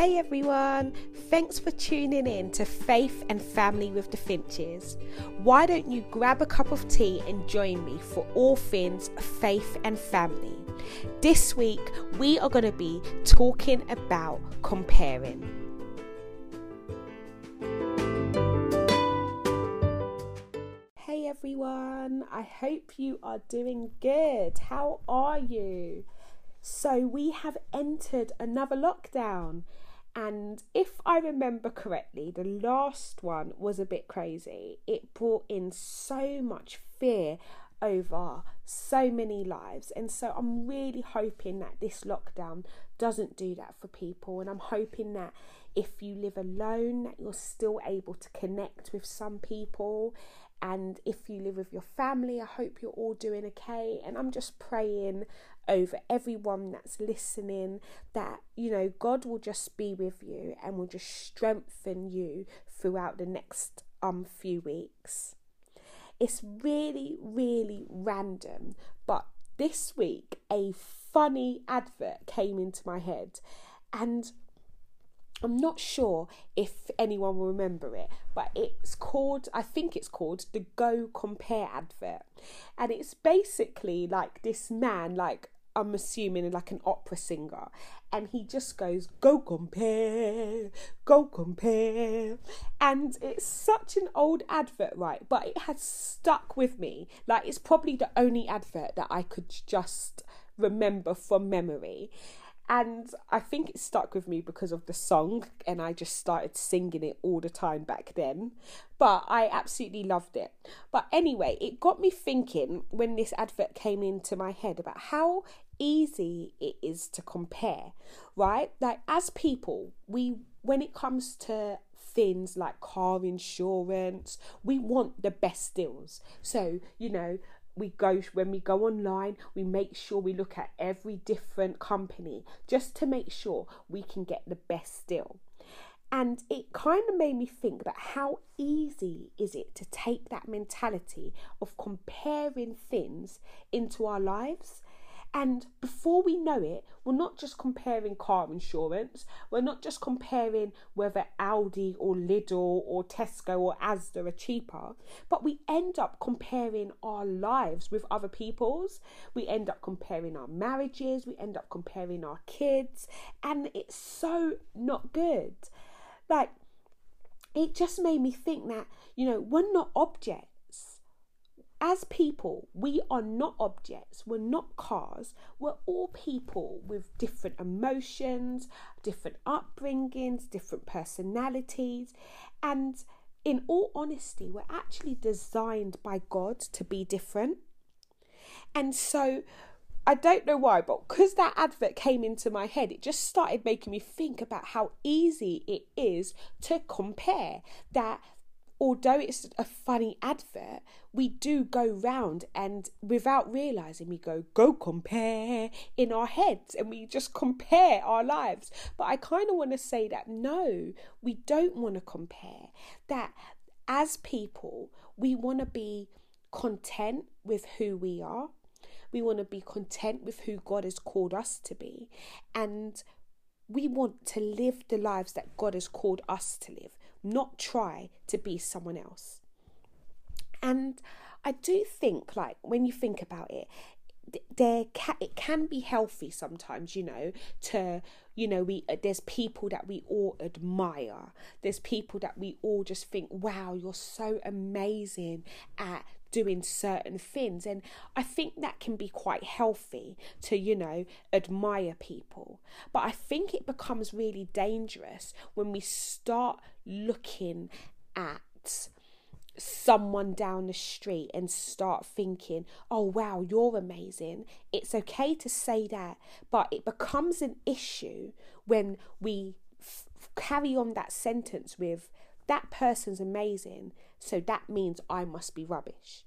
Hey everyone, thanks for tuning in to Faith and Family with the Finches. Why don't you grab a cup of tea and join me for all things faith and family? This week we are going to be talking about comparing. Hey everyone, I hope you are doing good. How are you? So, we have entered another lockdown. And if I remember correctly, the last one was a bit crazy. It brought in so much fear over so many lives. And so I'm really hoping that this lockdown doesn't do that for people. And I'm hoping that if you live alone, that you're still able to connect with some people. And if you live with your family, I hope you're all doing okay. And I'm just praying over everyone that's listening that, you know, God will just be with you and will just strengthen you throughout the next um few weeks. It's really, really random, but this week a funny advert came into my head and I'm not sure if anyone will remember it, but it's called, I think it's called the Go Compare advert. And it's basically like this man, like I'm assuming like an opera singer, and he just goes, Go compare, go compare. And it's such an old advert, right? But it has stuck with me. Like, it's probably the only advert that I could just remember from memory and I think it stuck with me because of the song, and I just started singing it all the time back then. But I absolutely loved it. But anyway, it got me thinking when this advert came into my head about how easy it is to compare, right? Like, as people, we, when it comes to things like car insurance, we want the best deals. So, you know, we go when we go online we make sure we look at every different company just to make sure we can get the best deal. And it kind of made me think about how easy is it to take that mentality of comparing things into our lives and before we know it, we're not just comparing car insurance, we're not just comparing whether Aldi or Lidl or Tesco or Asda are cheaper, but we end up comparing our lives with other people's. We end up comparing our marriages, we end up comparing our kids, and it's so not good. Like, it just made me think that, you know, we're not objects as people, we are not objects, we're not cars, we're all people with different emotions, different upbringings, different personalities, and in all honesty, we're actually designed by God to be different. And so, I don't know why, but because that advert came into my head, it just started making me think about how easy it is to compare. That although it's a funny advert, we do go round and without realizing, we go, go compare in our heads and we just compare our lives. But I kind of want to say that no, we don't want to compare. That as people, we want to be content with who we are. We want to be content with who God has called us to be. And we want to live the lives that God has called us to live not try to be someone else. And I do think, like, when you think about it, there can, it can be healthy sometimes you know to you know we uh, there's people that we all admire there's people that we all just think wow you're so amazing at doing certain things. And I think that can be quite healthy to, you know, admire people. But I think it becomes really dangerous when we start looking at someone down the street and start thinking, oh, wow, you're amazing. It's okay to say that, but it becomes an issue when we f- carry on that sentence with, that person's amazing, so that means I must be rubbish.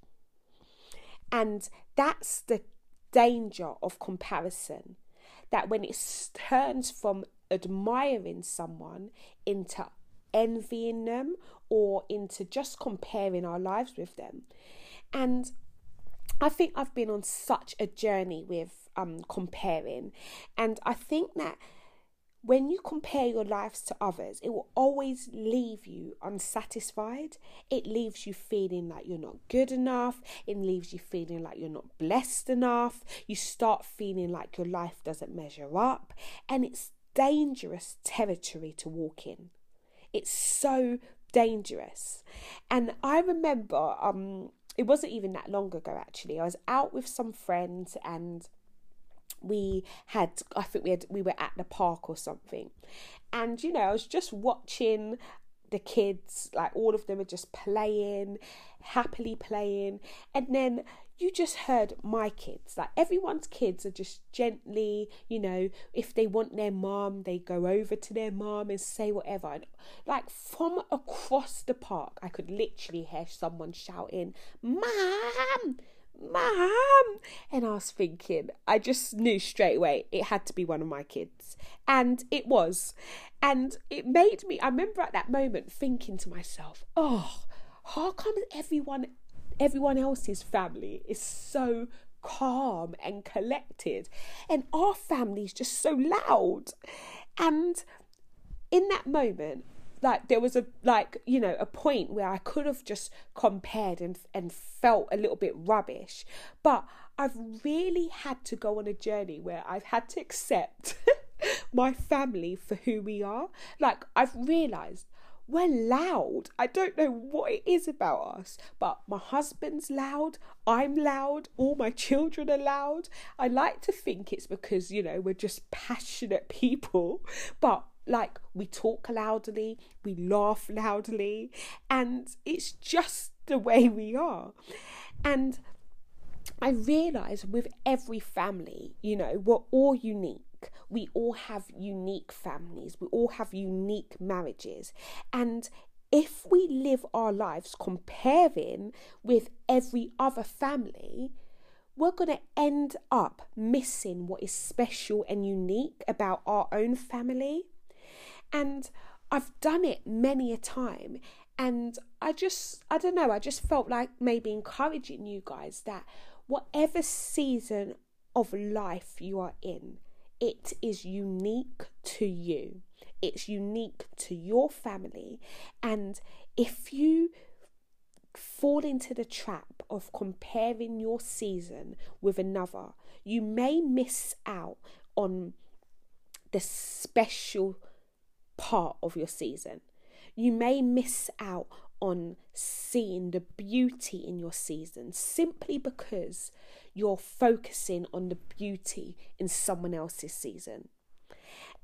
And that's the danger of comparison. That when it turns from admiring someone into envying them or into just comparing our lives with them. And I think I've been on such a journey with um, comparing, and I think that when you compare your lives to others, it will always leave you unsatisfied. It leaves you feeling like you're not good enough. It leaves you feeling like you're not blessed enough. You start feeling like your life doesn't measure up. And it's dangerous territory to walk in. It's so dangerous. And I remember, um, it wasn't even that long ago actually. I was out with some friends and we had I think we had we were at the park or something. And you know, I was just watching the kids, like all of them are just playing, happily playing. And then you just heard my kids, like everyone's kids are just gently, you know, if they want their mom, they go over to their mom and say whatever. And like from across the park, I could literally hear someone shouting, Mom! Mom! And I was thinking, I just knew straight away it had to be one of my kids. And it was. And it made me, I remember at that moment thinking to myself, oh, how come everyone everyone else's family is so calm and collected and our family's just so loud and in that moment like there was a like you know a point where I could have just compared and and felt a little bit rubbish but I've really had to go on a journey where I've had to accept my family for who we are like I've realized we're loud. I don't know what it is about us, but my husband's loud, I'm loud, all my children are loud. I like to think it's because, you know, we're just passionate people, but like we talk loudly, we laugh loudly, and it's just the way we are. And I realize with every family, you know, we're all unique. We all have unique families. We all have unique marriages. And if we live our lives comparing with every other family, we're going to end up missing what is special and unique about our own family. And I've done it many a time. And I just, I don't know, I just felt like maybe encouraging you guys that whatever season of life you are in, it is unique to you. It's unique to your family. And if you fall into the trap of comparing your season with another, you may miss out on the special part of your season. You may miss out on seeing the beauty in your season simply because you're focusing on the beauty in someone else's season.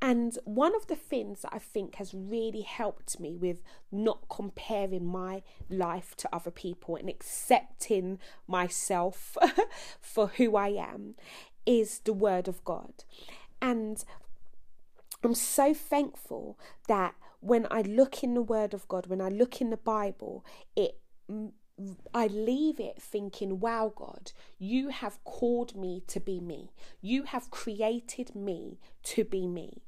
And one of the things that I think has really helped me with not comparing my life to other people and accepting myself for who I am is the Word of God. And I'm so thankful that when I look in the Word of God, when I look in the Bible, it I leave it thinking, wow, God, you have called me to be me. You have created me to be me.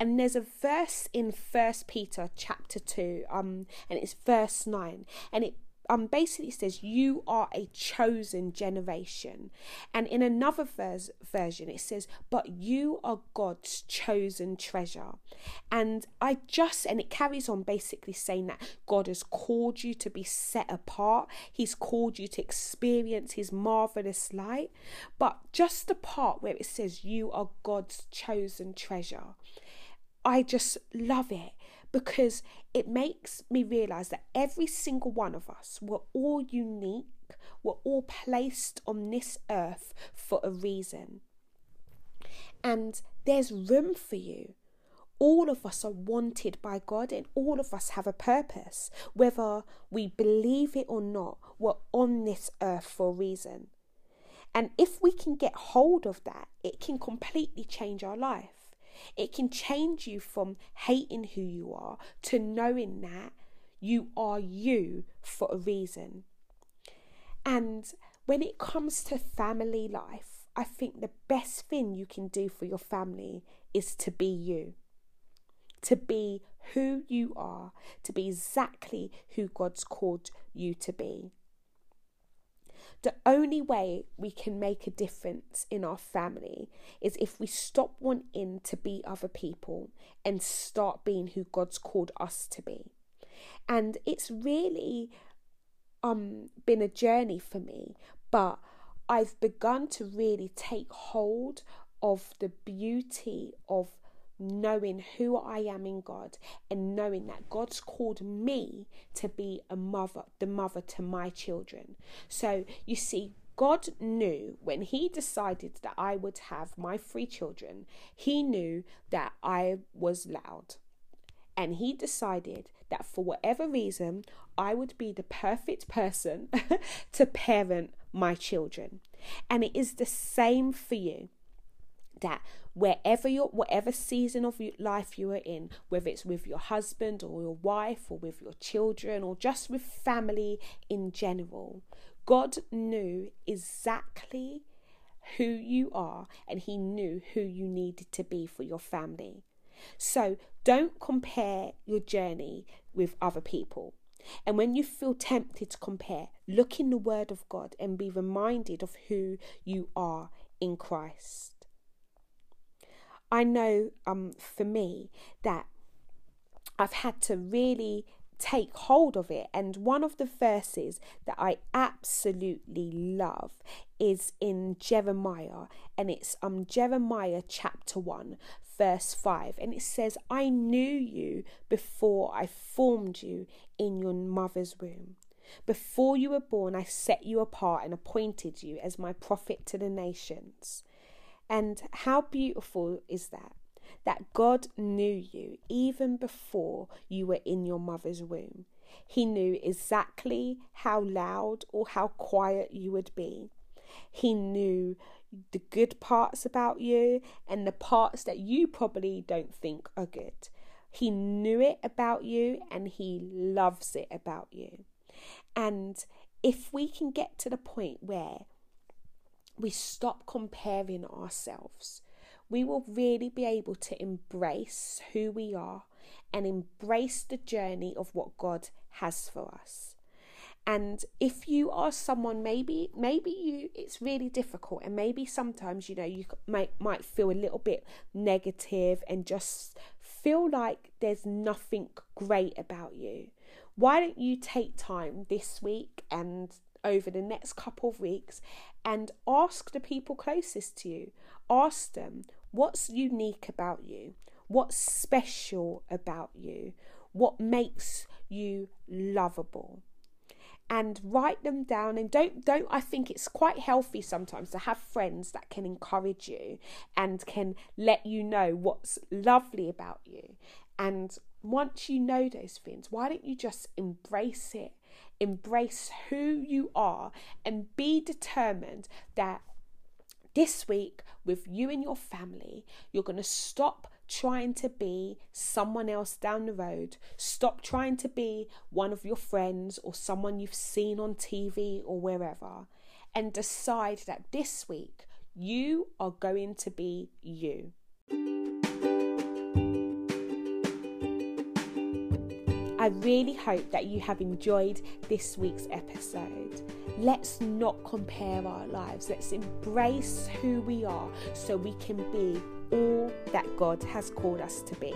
And there's a verse in First Peter chapter 2, um, and it's verse 9, and it um basically says you are a chosen generation. And in another verse, version it says but you are god's chosen treasure. And i just and it carries on basically saying that god has called you to be set apart. He's called you to experience his marvelous light. But just the part where it says you are god's chosen treasure i just love it because it makes me realize that every single one of us, we're all unique, we're all placed on this earth for a reason. And there's room for you. All of us are wanted by God and all of us have a purpose. Whether we believe it or not, we're on this earth for a reason. And if we can get hold of that, it can completely change our life. It can change you from hating who you are to knowing that you are you for a reason. And when it comes to family life, I think the best thing you can do for your family is to be you. To be who you are, to be exactly who God's called you to be. The only way we can make a difference in our family is if we stop wanting to be other people and start being who God's called us to be. And it's really um been a journey for me, but I've begun to really take hold of the beauty of knowing who I am in God and knowing that God's called me to be a mother, the mother to my children. So you see, God knew when He decided that I would have my three children, He knew that I was loud. And He decided that for whatever reason, I would be the perfect person to parent my children. And it is the same for you that wherever you're whatever season of life you are in whether it's with your husband or your wife or with your children or just with family in general god knew exactly who you are and he knew who you needed to be for your family so don't compare your journey with other people and when you feel tempted to compare, look in the Word of God and be reminded of who you are in Christ. I know um, for me that I've had to really take hold of it. And one of the verses that I absolutely love is in Jeremiah, and it's um Jeremiah chapter 1, verse 5. And it says, I knew you before I formed you in your mother's womb. Before you were born, I set you apart and appointed you as my prophet to the nations. And how beautiful is that? That God knew you even before you were in your mother's womb. He knew exactly how loud or how quiet you would be. He knew the good parts about you and the parts that you probably don't think are good. He knew it about you and he loves it about you. And if we can get to the point where we stop comparing ourselves, we will really be able to embrace who we are and embrace the journey of what God has for us. And if you are someone, maybe maybe you it's really difficult, and maybe sometimes you know you might might feel a little bit negative and just feel like there's nothing great about you. Why don't you take time this week and over the next couple of weeks and ask the people closest to you. Ask them what's unique about you, what's special about you, what makes you lovable. And write them down and don't don't I think it's quite healthy sometimes to have friends that can encourage you and can let you know what's lovely about you. And once you know those things, why don't you just embrace it embrace who you are, and be determined that this week, with you and your family, you're going to stop trying to be someone else down the road. Stop trying to be one of your friends or someone you've seen on TV or wherever. And decide that this week you are going to be you. I really hope that you have enjoyed this week's episode. Let's not compare our lives. Let's embrace who we are so we can be all that God has called us to be.